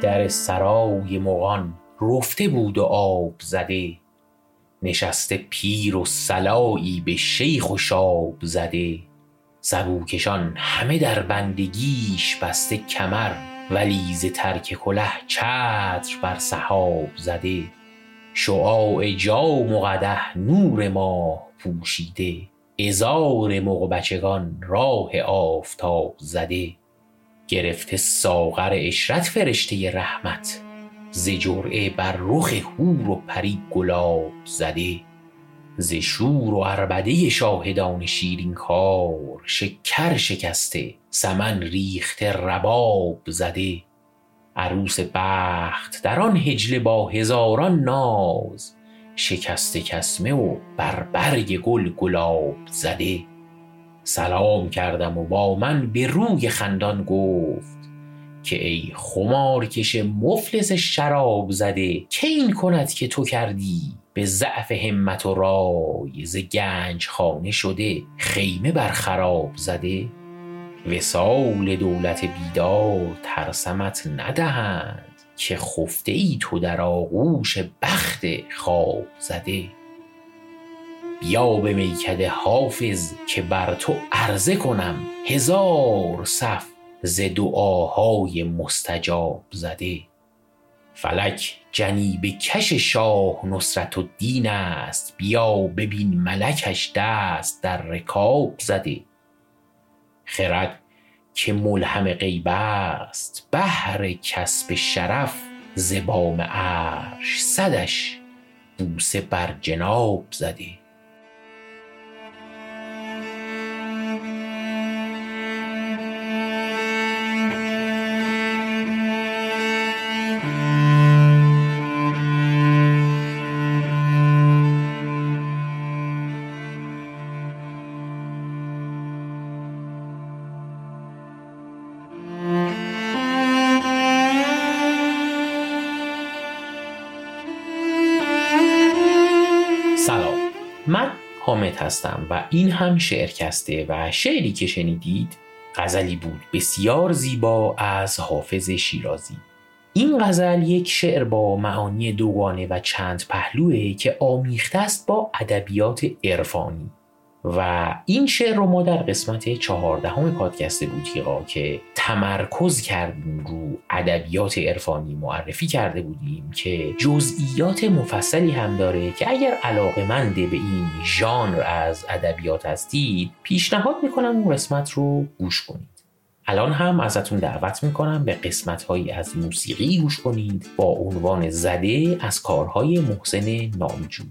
در سرای مغان رفته بود و آب زده. نشسته پیر و سلایی به شیخ و شاب زده. سبوکشان همه در بندگیش بسته کمر ولی ز ترک کله چتر بر سحاب زده. شعاع جام و قدح نور ماه پوشیده. عذار مغ بچگان راه آفتاب زده. گرفته ساغر عشرت فرشته رحمت ز جرعه بر رخ حور و پری گلاب زده ز شور و عربده شاهدان شیرین کار شکر شکسته سمن ریخته رباب زده. عروس بخت در آن حجله با هزاران ناز شکسته کسمه و بر برگ گل گلاب زده. سلام کردم و با من به روی خندان گفت که ای خمارکش مفلس شراب زده که این کند که تو کردی؟ به ضعف همت و رای ز گنج خانه شده خیمه بر خراب زده؟ وصال دولت بیدار ترسمت ندهند که خفته ای تو در آغوش بخت خواب زده؟ بیا به میکده حافظ که بر تو عرضه کنم هزار صف ز دعاهای مستجاب زده. فلک جنیبه کش شاه نصرت الدین است بیا ببین ملکش دست در رکاب زده. خرد که ملهم غیب است بهر کسب شرف ز بام عرش صدش بوسه بر جناب زده. من حامد هستم و این هم شعرکسته و شعری که شنیدید غزلی بود بسیار زیبا از حافظ شیرازی. این غزل یک شعر با معانی دوگانه و چند پهلوه که آمیخته است با ادبیات عرفانی. و این شعر رو ما در قسمت چهاردهم پادکست بوتیقا که تمرکز کردیم رو ادبیات عرفانی معرفی کرده بودیم که جزئیات مفصلی هم داره که اگر علاقمند به این ژانر از ادبیات هستید پیشنهاد می‌کنم اون قسمت رو گوش کنید. الان هم ازتون دعوت می‌کنم به قسمت هایی از موسیقی گوش کنید با عنوان زده از کارهای محسن نامجو.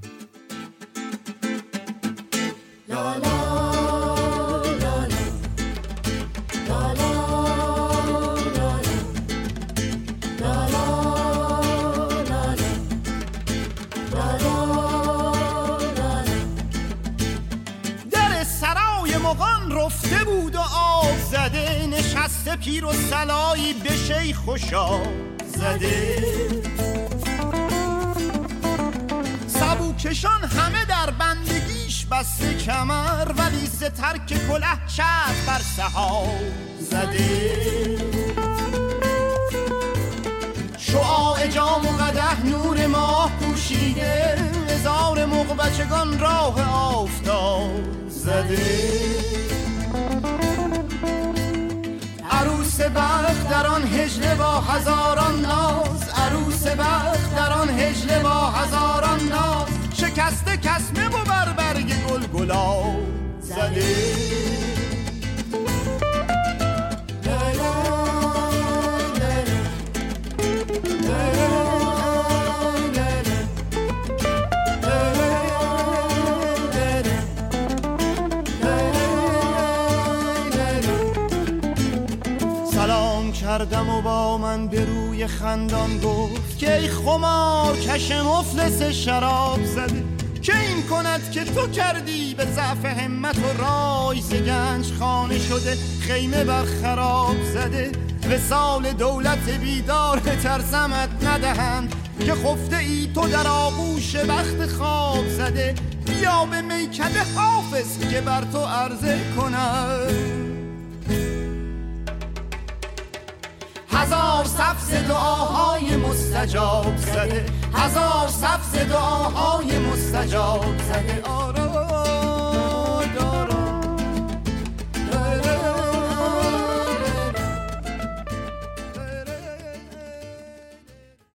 رفته بود و آب زده نشسته پیر و سلایی به شیخ و شاب زده. سبوکشان همه در بندگیش بسته کمر ولی ز ترک کله چرخ بر سحاب زده. شعاع جام و قدح نور ماه پوشیده هزار مغ بچگان راه آفتاب زده. بخت در آن هجله با هزاران ناز. عروس بخت در آن هجله با هزاران ناز. شکسته کسمه و بر برگ گل گلاب زده کردم و با من به روی خندان گفت که ای خمار کش مفلس شراب زده. که این کند که تو کردی به ضعف همت و رای گنج خانه شده. خیمه بر خراب زده. وسال دولت بیدار ترسمت ندهند. که خفته ای تو در آغوش بخت خواب زده. بیا به میکده حافظ که بر تو عرضه کند. سبز دعاهای مستجاب زده. هزار سبز دعاهای مستجاب زده. آره.